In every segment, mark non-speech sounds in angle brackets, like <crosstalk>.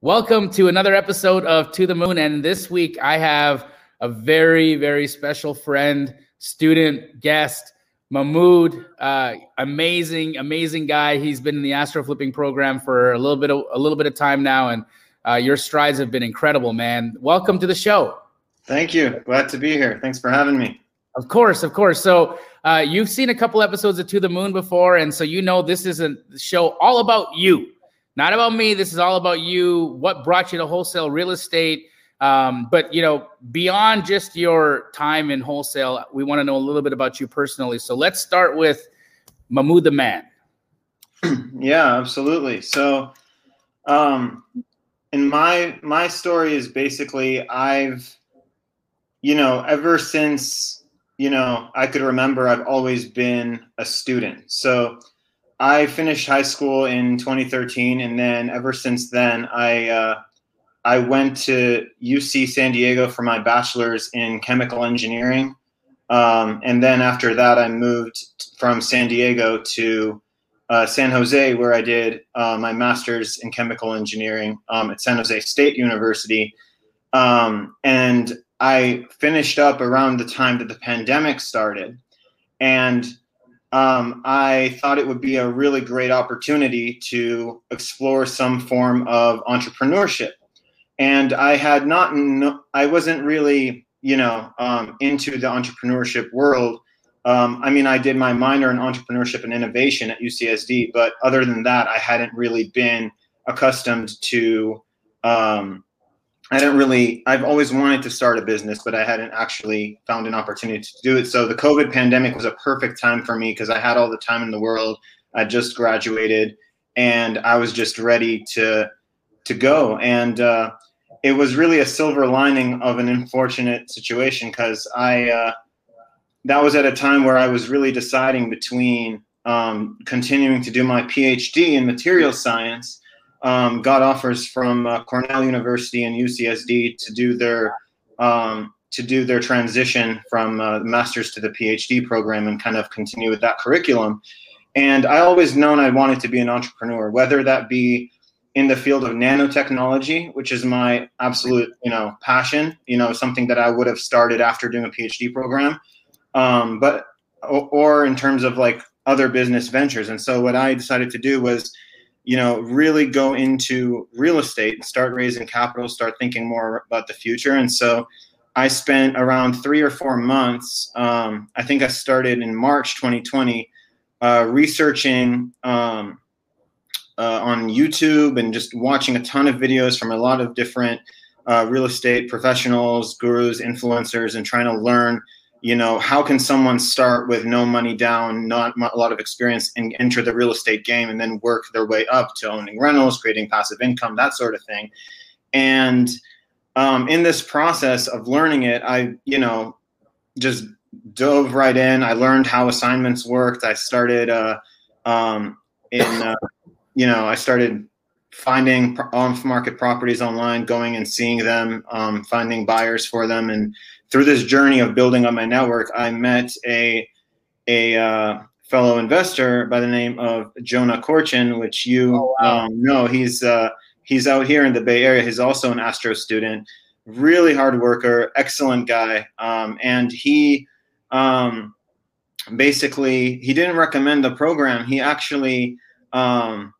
Welcome to another episode of To the Moon. And this week I have a very, very special friend, student, guest, Mahmoud. Uh, amazing, amazing guy. He's been in the astro flipping program for a little bit of a little bit of time now, and uh, your strides have been incredible, man. Welcome to the show. Thank you. Glad to be here. Thanks for having me. Of course, of course. So uh, you've seen a couple episodes of To the Moon before, and so you know this is a show all about you not about me. This is all about you. What brought you to wholesale real estate? Um, but you know, beyond just your time in wholesale, we want to know a little bit about you personally. So let's start with Mahmoud the man. <clears throat> yeah, absolutely. So, um, in my my story is basically I've, you know, ever since you know I could remember, I've always been a student. So I finished high school in 2013, and then ever since then, I uh, I went to UC San Diego for my bachelor's in chemical engineering, um, and then after that, I moved from San Diego to uh, San Jose, where I did uh, my master's in chemical engineering um, at San Jose State University, um, and I finished up around the time that the pandemic started, and um, I thought it would be a really great opportunity to explore some form of entrepreneurship. And I had not, I wasn't really, you know, um, into the entrepreneurship world. Um, I mean, I did my minor in entrepreneurship and innovation at UCSD, but other than that, I hadn't really been accustomed to um, I didn't really, I've always wanted to start a business, but I hadn't actually found an opportunity to do it. So the COVID pandemic was a perfect time for me because I had all the time in the world. I just graduated and I was just ready to, to go. And, uh, it was really a silver lining of an unfortunate situation because I, uh, that was at a time where I was really deciding between um, continuing to do my PhD in material science um, got offers from uh, Cornell University and UCSD to do their um, to do their transition from uh, master's to the PhD program and kind of continue with that curriculum. And I always known I wanted to be an entrepreneur, whether that be in the field of nanotechnology, which is my absolute you know passion, you know something that I would have started after doing a PhD program, um, but or in terms of like other business ventures. And so what I decided to do was you know, really go into real estate, start raising capital, start thinking more about the future. And so I spent around three or four months. Um, I think I started in March 2020, uh, researching um, uh, on YouTube and just watching a ton of videos from a lot of different uh, real estate professionals, gurus, influencers, and trying to learn you know how can someone start with no money down not a lot of experience and enter the real estate game and then work their way up to owning rentals creating passive income that sort of thing? And um, in this process of learning it i you know just dove right in. I learned how assignments worked. I started uh, um, in uh, you know i started finding off market properties online going and seeing them um, finding buyers for them and through this journey of building up my network, I met a a uh, fellow investor by the name of Jonah Korchin, which you oh, wow. um, know. He's uh, he's out here in the Bay Area. He's also an astro student, really hard worker, excellent guy, um, and he um, basically he didn't recommend the program. He actually um,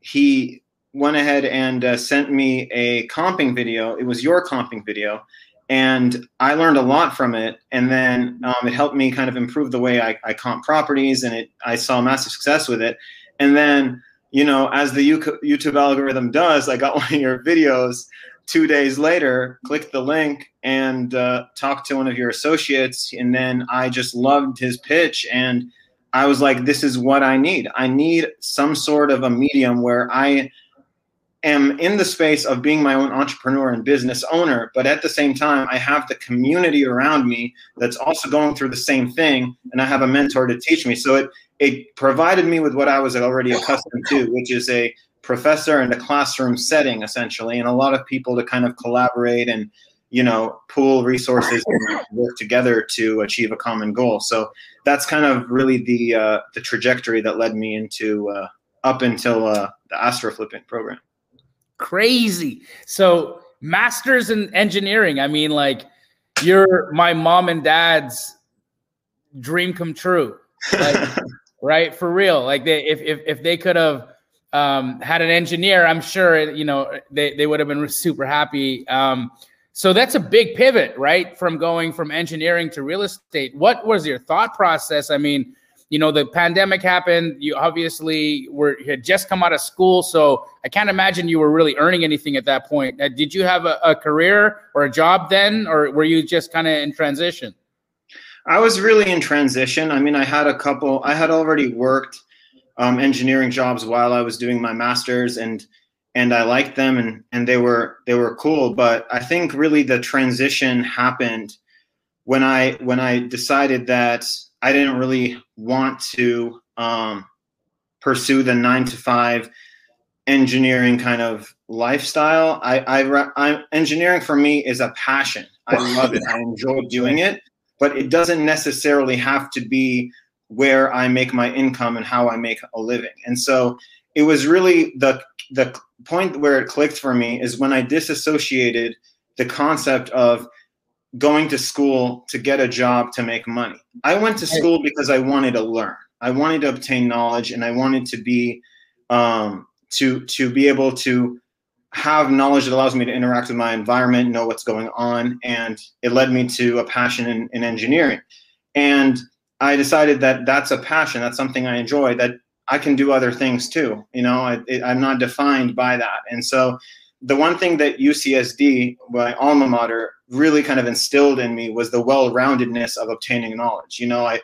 he went ahead and uh, sent me a comping video. It was your comping video and I learned a lot from it. And then um, it helped me kind of improve the way I, I comp properties, and it I saw massive success with it. And then you know, as the YouTube algorithm does, I got <laughs> one of your videos two days later, clicked the link and uh, talked to one of your associates. And then I just loved his pitch. And I was like, this is what I need. I need some sort of a medium where I am in the space of being my own entrepreneur and business owner, but at the same time, I have the community around me that's also going through the same thing, and I have a mentor to teach me. So it it provided me with what I was already accustomed to, which is a professor and a classroom setting essentially, and a lot of people to kind of collaborate and you know pool resources and work together to achieve a common goal. So that's kind of really the uh, the trajectory that led me into uh, up until uh, the Flipping program. Crazy. So, masters in engineering. I mean, like, you're my mom and dad's dream come true. Like, <laughs> right? For real. Like, they if if if they could have um, had an engineer, I'm sure you know they they would have been super happy. Um, so that's a big pivot, right? From going from engineering to real estate. What was your thought process? I mean, you know, the pandemic happened. You obviously were you had just come out of school, so I can't imagine you were really earning anything at that point. Uh, did you have a, a career or a job then, or were you just kind of in transition? I was really in transition. I mean, I had a couple. I had already worked um, engineering jobs while I was doing my master's, and and I liked them and and they were they were cool. But I think really the transition happened when I when I decided that I didn't really want to um, pursue the nine to five engineering kind of lifestyle. I, I, I engineering for me is a passion. I love it. I enjoy doing it, but it doesn't necessarily have to be where I make my income and how I make a living. And so it was really the the point where it clicked for me is when I disassociated the concept of going to school to get a job to make money. I went to school because I wanted to learn. I wanted to obtain knowledge and I wanted to be um, to to be able to have knowledge that allows me to interact with my environment, know what's going on, and it led me to a passion in, in engineering. And I decided that that's a passion, that's something I enjoy, that I can do other things too. You know, I, am not defined by that. And so the one thing that UCSD, my alma mater, really kind of instilled in me was the well-roundedness of obtaining knowledge. You know, I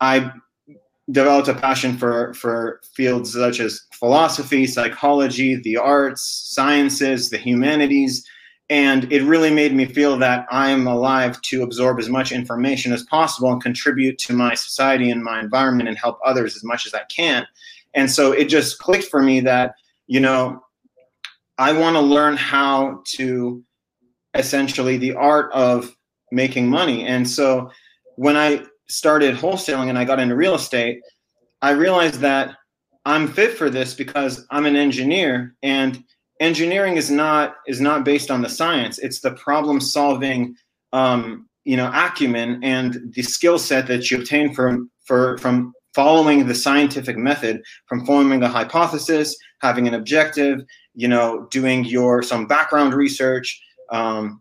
I developed a passion for for fields such as philosophy, psychology, the arts, sciences, the humanities, and it really made me feel that I'm alive to absorb as much information as possible and contribute to my society and my environment and help others as much as I can. And so it just clicked for me that, you know, I want to learn how to essentially the art of making money. And so when I started wholesaling and I got into real estate, I realized that I'm fit for this because I'm an engineer and engineering is not is not based on the science it's the problem solving um, you know acumen and the skill set that you obtain from for from following the scientific method from forming a hypothesis having an objective you know doing your some background research um,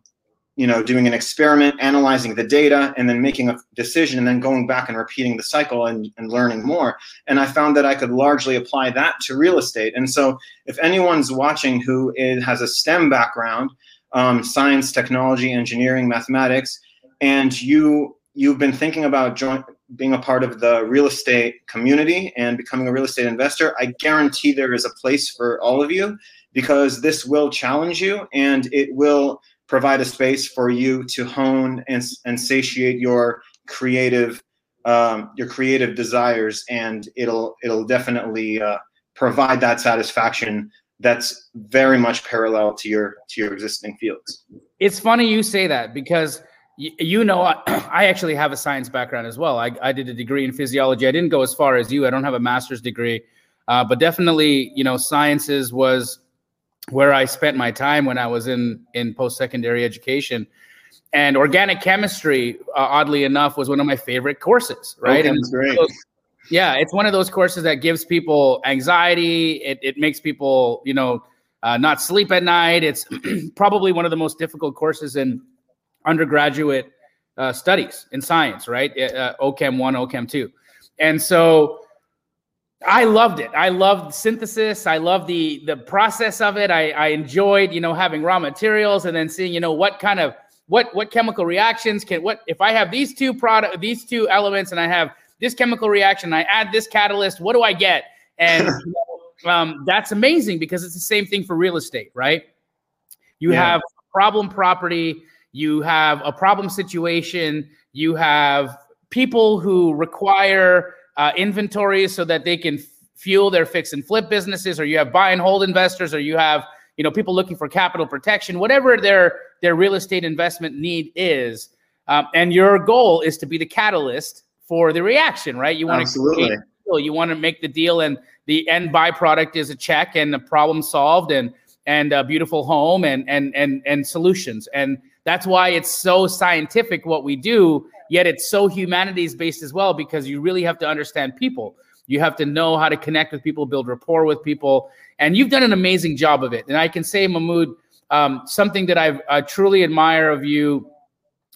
you know doing an experiment analyzing the data and then making a decision and then going back and repeating the cycle and, and learning more. And i found that i could largely apply that to real estate. And so if anyone's watching who is, has a stem background um, science technology engineering mathematics and you you've been thinking about join, being a part of the real estate community and becoming a real estate investor i guarantee there is a place for all of you because this will challenge you and it will provide a space for you to hone and, and satiate your creative um, your creative desires. And it'll it'll definitely uh, provide that satisfaction that's very much parallel to your to your existing fields. It's funny you say that because y- you know I, <clears throat> I, actually have a science background as well. I, I did a degree in physiology. I didn't go as far as you. I don't have a master's degree. Uh, but definitely you know sciences was where I spent my time when I was in in post secondary education. And organic chemistry, uh, oddly enough, was one of my favorite courses. Right, and great. Yeah, it's one of those courses that gives people anxiety. It it makes people you know uh, not sleep at night. It's <clears throat> probably one of the most difficult courses in undergraduate uh, studies in science. Right, uh, OChem one, OChem two, and so I loved it. I loved synthesis. I loved the the process of it. I, I enjoyed, you know, having raw materials and then seeing, you know, what kind of what what chemical reactions can what if I have these two product these two elements and I have this chemical reaction, I add this catalyst, what do I get? And <clears throat> um, that's amazing because it's the same thing for real estate, right? You yeah. have problem property, you have a problem situation, you have people who require uh, inventories so that they can fuel their fix and flip businesses, or you have buy and hold investors, or you have you know people looking for capital protection, whatever their their real estate investment need is. Um, and your goal is to be the catalyst for the reaction, right? You want absolutely. To you want to make the deal, and the end byproduct is a check and a problem solved, and and a beautiful home and and and and solutions. And that's why it's so scientific what we do, yet it's so humanities based as well because you really have to understand people. You have to know how to connect with people, build rapport with people, and you've done an amazing job of it. And I can say, Mahmoud, um, something that I truly admire of you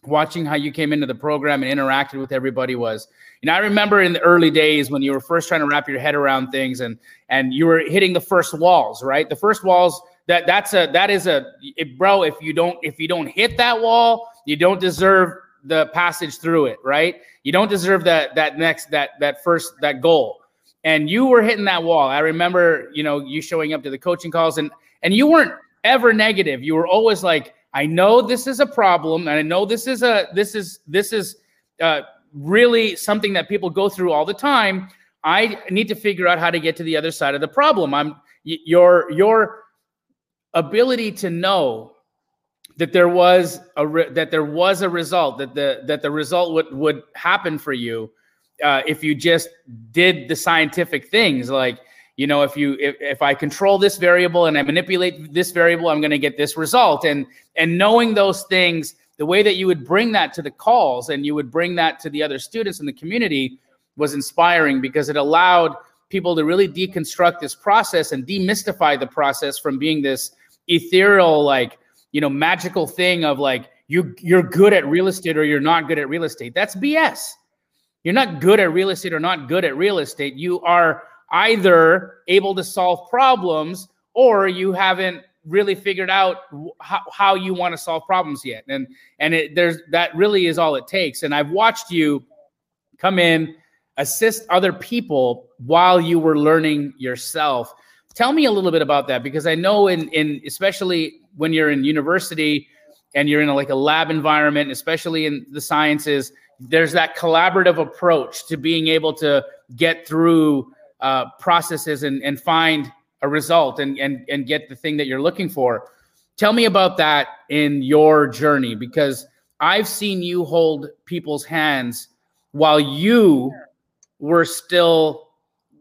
watching how you came into the program and interacted with everybody was you know i remember in the early days when you were first trying to wrap your head around things and and you were hitting the first walls right the first walls that that's a that is a it, bro if you don't if you don't hit that wall you don't deserve the passage through it right you don't deserve that that next that that first that goal and you were hitting that wall i remember you know you showing up to the coaching calls and and you weren't ever negative you were always like I know this is a problem, and I know this is a this is this is uh, really something that people go through all the time. I need to figure out how to get to the other side of the problem. I'm your your ability to know that there was a re- that there was a result that the that the result would would happen for you uh, if you just did the scientific things like you know if you if, if i control this variable and i manipulate this variable i'm going to get this result. And and knowing those things the way that you would bring that to the calls and you would bring that to the other students in the community was inspiring because it allowed people to really deconstruct this process and demystify the process from being this ethereal like you know magical thing of like you you're good at real estate or you're not good at real estate. That's bs you're not good at real estate or not good at real estate. You are either able to solve problems or you haven't really figured out how, how you want to solve problems yet. And and it, there's that really is all it takes. And i've watched you come in assist other people while you were learning yourself. Tell me a little bit about that because i know in in especially when you're in university and you're in a, like a lab environment especially in the sciences there's that collaborative approach to being able to get through uh, processes and, and find a result and, and, and get the thing that you're looking for. Tell me about that in your journey because I've seen you hold people's hands while you were still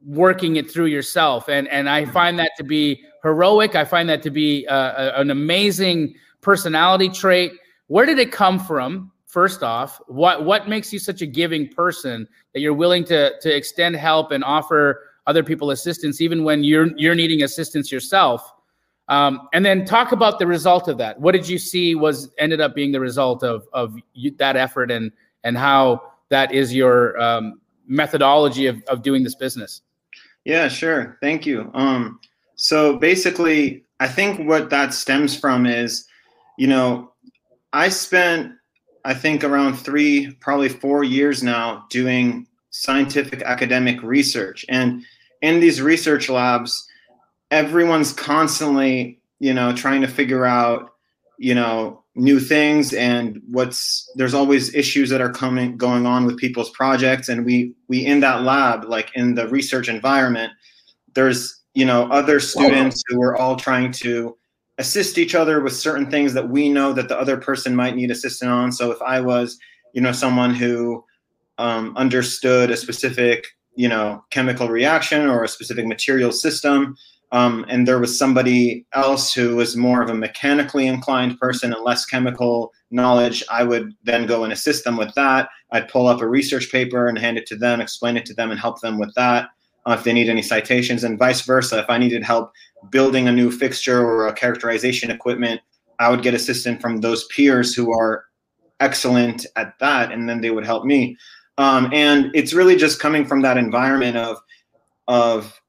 working it through yourself. And, and I find that to be heroic. I find that to be uh, an amazing personality trait. Where did it come from? First off, what what makes you such a giving person that you're willing to to extend help and offer other people assistance, even when you're you're needing assistance yourself. Um, and then talk about the result of that. What did you see was ended up being the result of of you, that effort and and how that is your um, methodology of, of doing this business? Yeah, sure. Thank you. Um, so basically, I think what that stems from is, you know, I spent, I think, around three, probably four years now doing scientific academic research. And in these research labs, everyone's constantly, you know, trying to figure out, you know, new things and what's there's always issues that are coming going on with people's projects. And we we in that lab like in the research environment there's you know other students who are all trying to assist each other with certain things that we know that the other person might need assistance on. So if i was you know someone who um, understood a specific you know chemical reaction or a specific material system um, and there was somebody else who was more of a mechanically inclined person and less chemical knowledge. I would then go and assist them with that. I'd pull up a research paper and hand it to them explain it to them and help them with that uh, if they need any citations and vice versa. If i needed help building a new fixture or a characterization equipment i would get assistance from those peers who are excellent at that and then they would help me. Um, and it's really just coming from that environment of of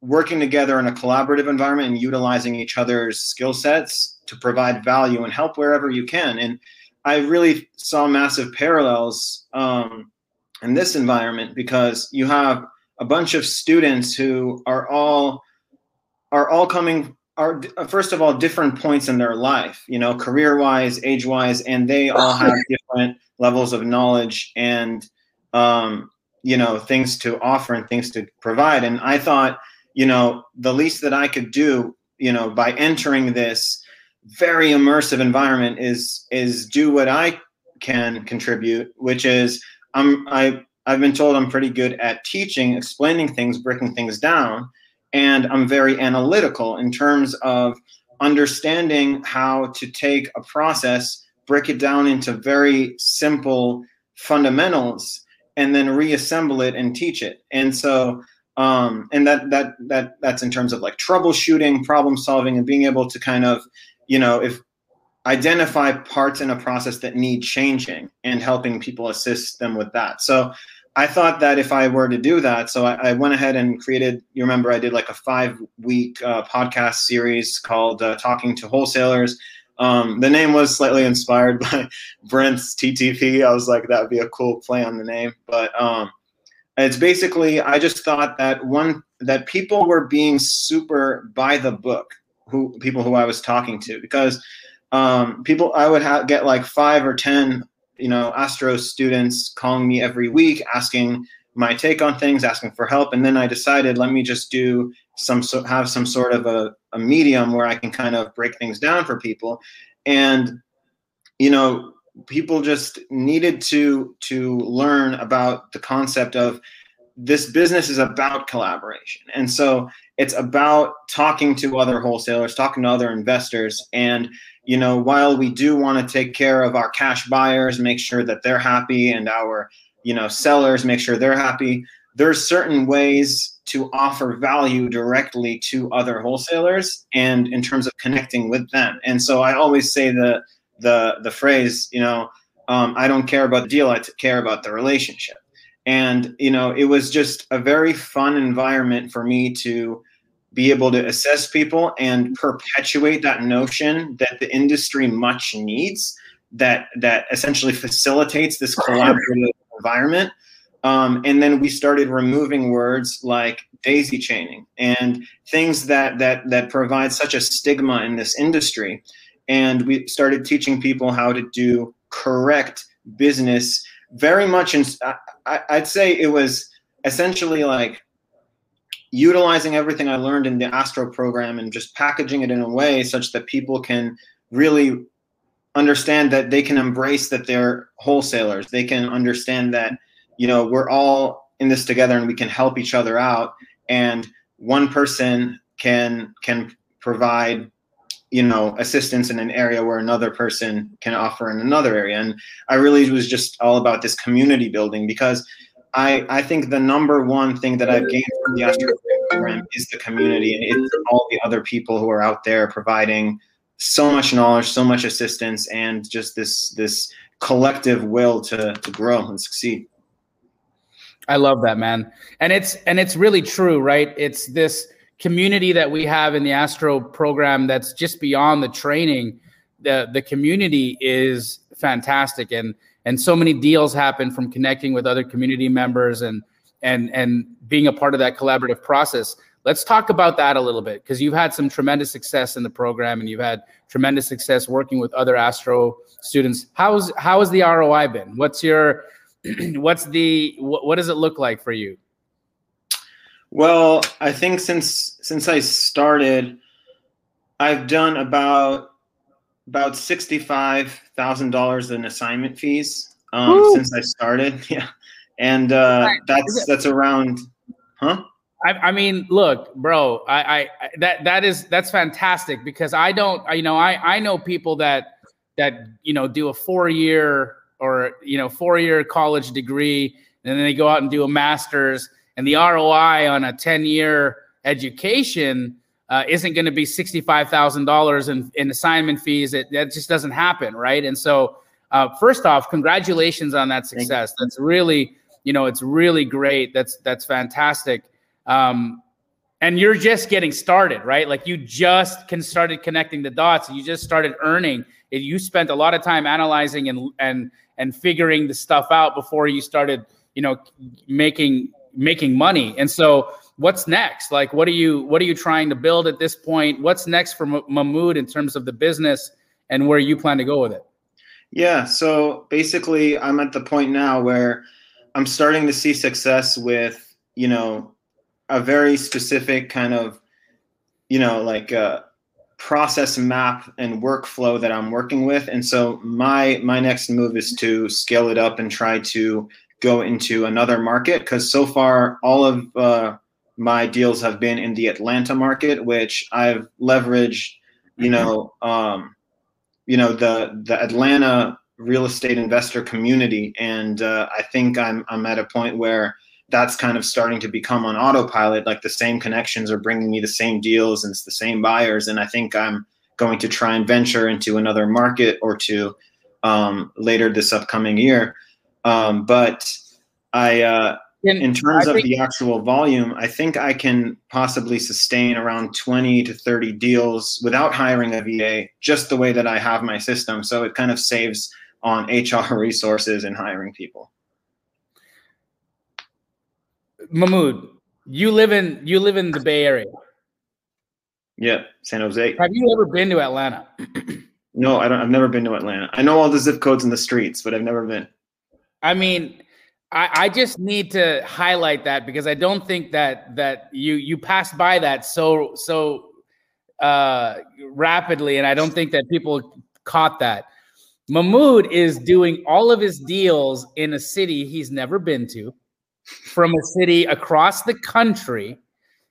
working together in a collaborative environment and utilizing each other's skill sets to provide value and help wherever you can. And I really saw massive parallels um, in this environment because you have a bunch of students who are all are all coming are first of all different points in their life you know career wise age wise and they all have <laughs> different levels of knowledge and um, you know, things to offer and things to provide. And I thought, you know, the least that I could do, you know, by entering this very immersive environment is is do what I can contribute, which is I'm I I've been told I'm pretty good at teaching, explaining things, breaking things down, and I'm very analytical in terms of understanding how to take a process, break it down into very simple fundamentals, and then reassemble it and teach it. And so, um, and that that that that's in terms of like troubleshooting, problem solving, and being able to kind of, you know, if identify parts in a process that need changing and helping people assist them with that. So I thought that if I were to do that, so I, I went ahead and created. You remember, I did like a five-week uh, podcast series called uh, "Talking to Wholesalers." Um, the name was slightly inspired <laughs> by Brent's TTP. I was like, that would be a cool play on the name. But um, it's basically, I just thought that one that people were being super by the book. Who people who I was talking to because um, people I would have get like five or ten you know, Astro students calling me every week asking my take on things, asking for help. And then I decided, let me just do some, so, have some sort of a, a medium where I can kind of break things down for people. And, you know, people just needed to, to learn about the concept of this business is about collaboration. And so it's about talking to other wholesalers, talking to other investors. And, you know, while we do want to take care of our cash buyers, make sure that they're happy, and our, you know, sellers, make sure they're happy, there's certain ways to offer value directly to other wholesalers and in terms of connecting with them. And so I always say the the the phrase, you know, um, I don't care about the deal, I care about the relationship. And you know it was just a very fun environment for me to be able to assess people and perpetuate that notion that the industry much needs that that essentially facilitates this <laughs> collaborative environment. Um, and then we started removing words like daisy chaining and things that that that provide such a stigma in this industry and we started teaching people how to do correct business very much in I, I'd say it was essentially like utilizing everything I learned in the Astro program and just packaging it in a way such that people can really understand that they can embrace that they're wholesalers. They can understand that, you know, we're all in this together and we can help each other out. And one person can can provide you know assistance in an area where another person can offer in another area. And i really was just all about this community building because i i think the number one thing that i've gained from the astro program is the community and it's all the other people who are out there providing so much knowledge so much assistance and just this this collective will to to grow and succeed. I love that man. And it's and it's really true right? It's this community that we have in the Astro program that's just beyond the training. The the community is fantastic and and so many deals happen from connecting with other community members and and and being a part of that collaborative process. Let's talk about that a little bit because you've had some tremendous success in the program and you've had tremendous success working with other Astro students. How's how has the ROI been? What's your <clears throat> what's the what, what does it look like for you? Well, I think since since I started, I've done about about sixty five thousand dollars in assignment fees um, since I started. <laughs> Yeah, and uh, that's that's around, huh? I, I, mean, look, bro, I, I that that is that's fantastic because I don't, you know, I I know people that that you know do a four year or you know four year college degree and then they go out and do a master's and the ROI on a 10 year education uh, isn't going to be $65,000 in, in assignment fees. It, that just doesn't happen, right? And so, uh, first off, congratulations on that success. That's really, you know, it's really great. That's that's fantastic. Um, and you're just getting started, right? Like you just can started connecting the dots. You just started earning. You spent a lot of time analyzing and and and figuring the stuff out before you started, you know, making making money. And so what's next? Like, what are you, what are you trying to build at this point? What's next for M- in terms of the business and where you plan to go with it? Yeah. So basically I'm at the point now where I'm starting to see success with, you know, a very specific kind of, you know, like a process map and workflow that I'm working with. And so my my next move is to scale it up and try to go into another market because so far all of uh, my deals have been in the Atlanta market, which I've leveraged you know, um, you know the the Atlanta real estate investor community, and uh, I think I'm I'm at a point where that's kind of starting to become on autopilot. Like the same connections are bringing me the same deals and it's the same buyers, and I think I'm going to try and venture into another market or two um, later this upcoming year. Um, but I, uh, in, in terms I of the actual volume, I think I can possibly sustain around 20 to 30 deals without hiring a VA, just the way that I have my system. So it kind of saves on HR <laughs> resources and hiring people. Mahmoud, you live in you live in the Bay Area. Yeah, San Jose. Have you ever been to Atlanta? <clears throat> no, I don't. I've never been to Atlanta. I know all the zip codes in the streets, but I've never been. I mean, I, I just need to highlight that because I don't think that that you you passed by that so so uh, rapidly, and I don't think that people caught that. Mahmoud is doing all of his deals in a city he's never been to, from a city across the country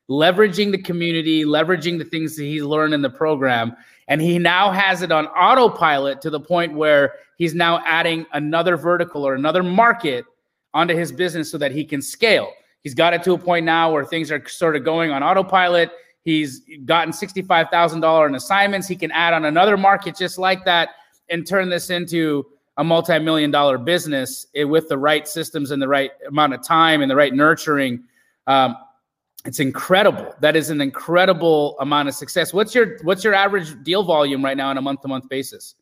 leveraging the community, leveraging the things that he's learned in the program. And he now has it on autopilot to the point where he's now adding another vertical or another market onto his business so that he can scale. He's got it to a point now where things are sort of going on autopilot. He's gotten $65,000 in assignments. He can add on another market just like that and turn this into a multi-million dollar business with the right systems and the right amount of time and the right nurturing. Um, it's incredible. That is an incredible amount of success. What's your what's your average deal volume right now on a month to month basis?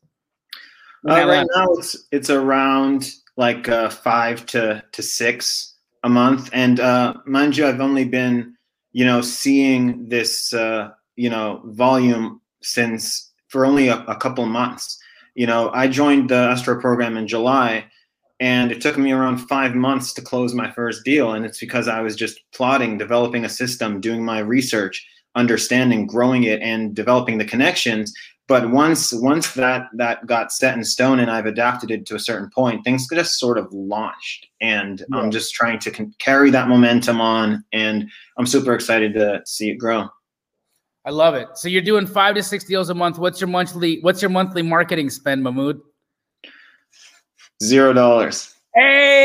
Uh, right now it's it's around like uh, five to to six a month, and uh, mind you, I've only been you know seeing this uh, you know volume since for only a, a couple months. You know, I joined the Astro program in July, and it took me around five months to close my first deal. And it's because I was just plotting, developing a system, doing my research, understanding, growing it, and developing the connections. But once once that that got set in stone and I've adapted it to a certain point, things just sort of launched. And yeah. I'm just trying to con- carry that momentum on, and I'm super excited to see it grow. I love it. So you're doing five to six deals a month. What's your monthly What's your monthly marketing spend, Mahmoud? Zero dollars. Hey,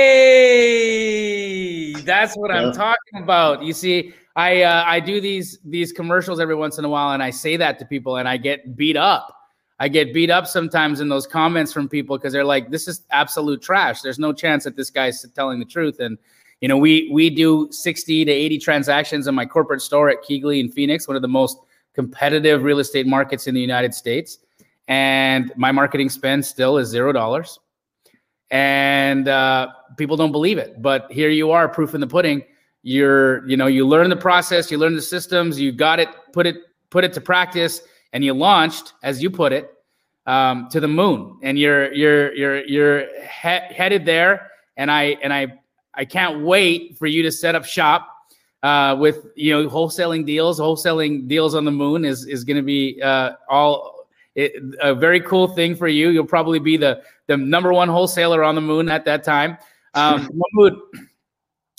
that's what I'm talking about. You see, I uh, I do these these commercials every once in a while, and I say that to people, and I get beat up. I get beat up sometimes in those comments from people because they're like, "This is absolute trash. There's no chance that this guy's telling the truth." And you know, we we do 60 to 80 transactions in my corporate store at KeyGlee in Phoenix, one of the most competitive real estate markets in the United States. And my marketing spend still is zero dollars and uh, people don't believe it. But here you are, proof in the pudding. You're, you know, you learn the process, you learn the systems, you got it, put it, put it to practice, and you launched, as you put it, um, to the moon. And you're, you're, you're, you're he- headed there. And I, and I, I can't wait for you to set up shop uh, with you know wholesaling deals. Wholesaling deals on the moon is is going to be uh, all it, a very cool thing for you. You'll probably be the the number one wholesaler on the moon at that time. Um, <laughs> Mahmoud,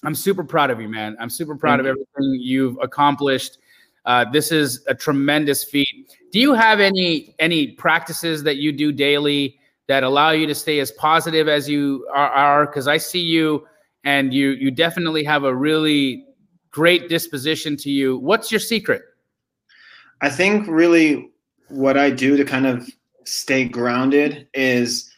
I'm super proud of you, man. I'm super proud Thank of everything you've accomplished. Uh, this is a tremendous feat. Do you have any any practices that you do daily that allow you to stay as positive as you are? Because I see you, and you you definitely have a really great disposition to you. What's your secret? I think really what I do to kind of stay grounded is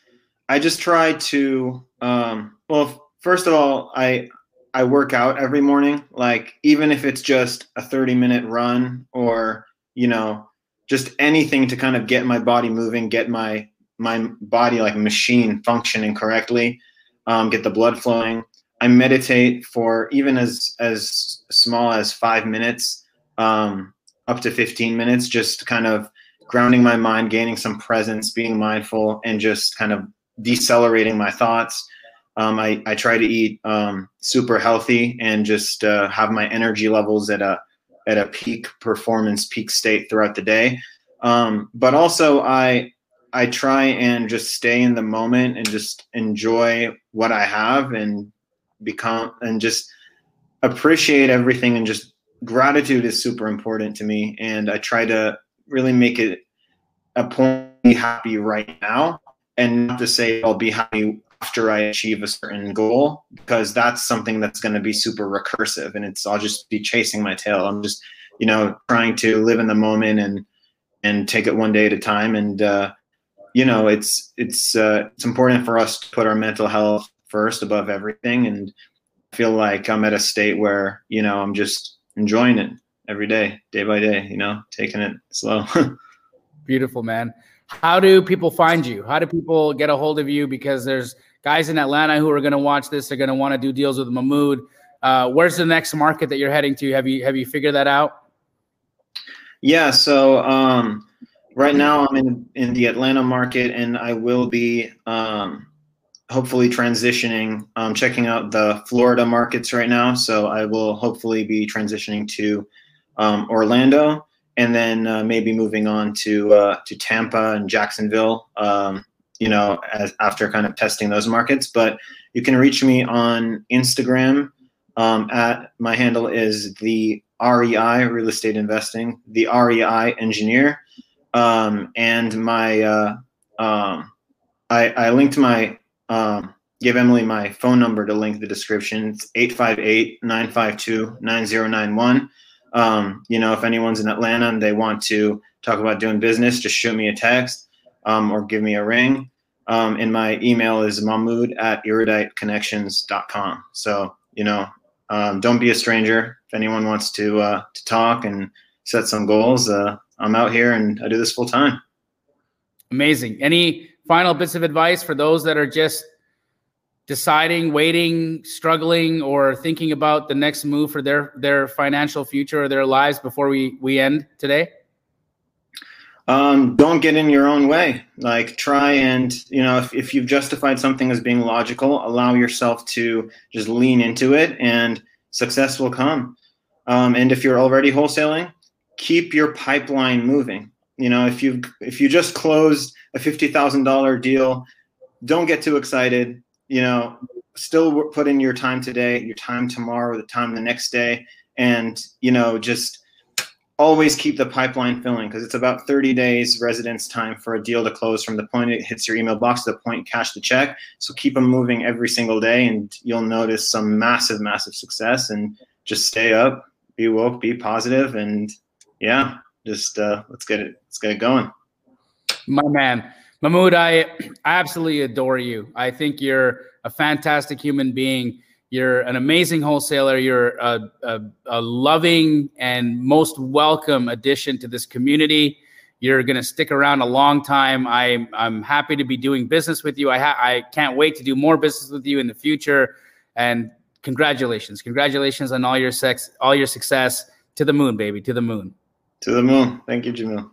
I just try to um, well first of all I I work out every morning. Like even if it's just a 30 minute run or you know just anything to kind of get my body moving get my my body like machine functioning correctly um, get the blood flowing. I meditate for even as as small as five minutes um, up to 15 minutes just kind of grounding my mind, gaining some presence, being mindful, and just kind of decelerating my thoughts. Um, I, I try to eat um, super healthy and just uh, have my energy levels at a at a peak performance, peak state throughout the day. Um, but also, I I try and just stay in the moment and just enjoy what I have and become and just appreciate everything and just gratitude is super important to me. And I try to really make it a point be happy right now and not to say I'll be happy after I achieve a certain goal because that's something that's going to be super recursive and it's I'll just be chasing my tail. I'm just, you know, trying to live in the moment and and take it one day at a time and uh you know, it's it's uh it's important for us to put our mental health first above everything and feel like I'm at a state where, you know, I'm just enjoying it every day, day by day, you know, taking it slow. <laughs> Beautiful, man. How do people find you? How do people get a hold of you? Because there's guys in Atlanta who are going to watch this. They're going to want to do deals with Mahmoud. Uh, where's the next market that you're heading to? Have you have you figured that out? Yeah. So um, right now I'm in in the Atlanta market, and I will be um, hopefully transitioning, um, checking out the Florida markets right now. So I will hopefully be transitioning to um, Orlando, and then uh, maybe moving on to uh, to Tampa and Jacksonville. Um, you know, as, after kind of testing those markets. But you can reach me on Instagram. Um, at my handle is the REI Real Estate Investing, the REI Engineer, um, and my uh, um, I, I linked my um, give Emily my phone number to link the description. It's 858-952-9091. Um, you know, if anyone's in Atlanta and they want to talk about doing business, just shoot me a text um, or give me a ring. Um, and my email is mahmoud at eruditeconnections.com. So, you know, um, don't be a stranger. If anyone wants to, uh, to talk and set some goals, uh, I'm out here and I do this full time. Amazing. Any final bits of advice for those that are just deciding, waiting, struggling, or thinking about the next move for their their financial future or their lives before we we end today? Um, don't get in your own way. Like try and you know if, if you've justified something as being logical, allow yourself to just lean into it, and success will come. Um, and if you're already wholesaling, keep your pipeline moving. You know, if you if you just closed a fifty thousand dollar deal, don't get too excited. You know, still put in your time today, your time tomorrow, the time the next day, and you know, just always keep the pipeline filling because it's about 30 days residence time for a deal to close from the point it hits your email box to the point cash the check. So keep them moving every single day, and you'll notice some massive, massive success. And just stay up, be woke, be positive, and yeah, just uh, let's get it let's get it going. My man, Mahmoud, I, absolutely adore you. I think you're a fantastic human being. You're an amazing wholesaler. You're a, a, a loving and most welcome addition to this community. You're going to stick around a long time. I, I'm happy to be doing business with you. I, ha- I can't wait to do more business with you in the future. And congratulations, congratulations on all your sex, all your success. To the moon, baby, to the moon. To the moon. Thank you, Jamil.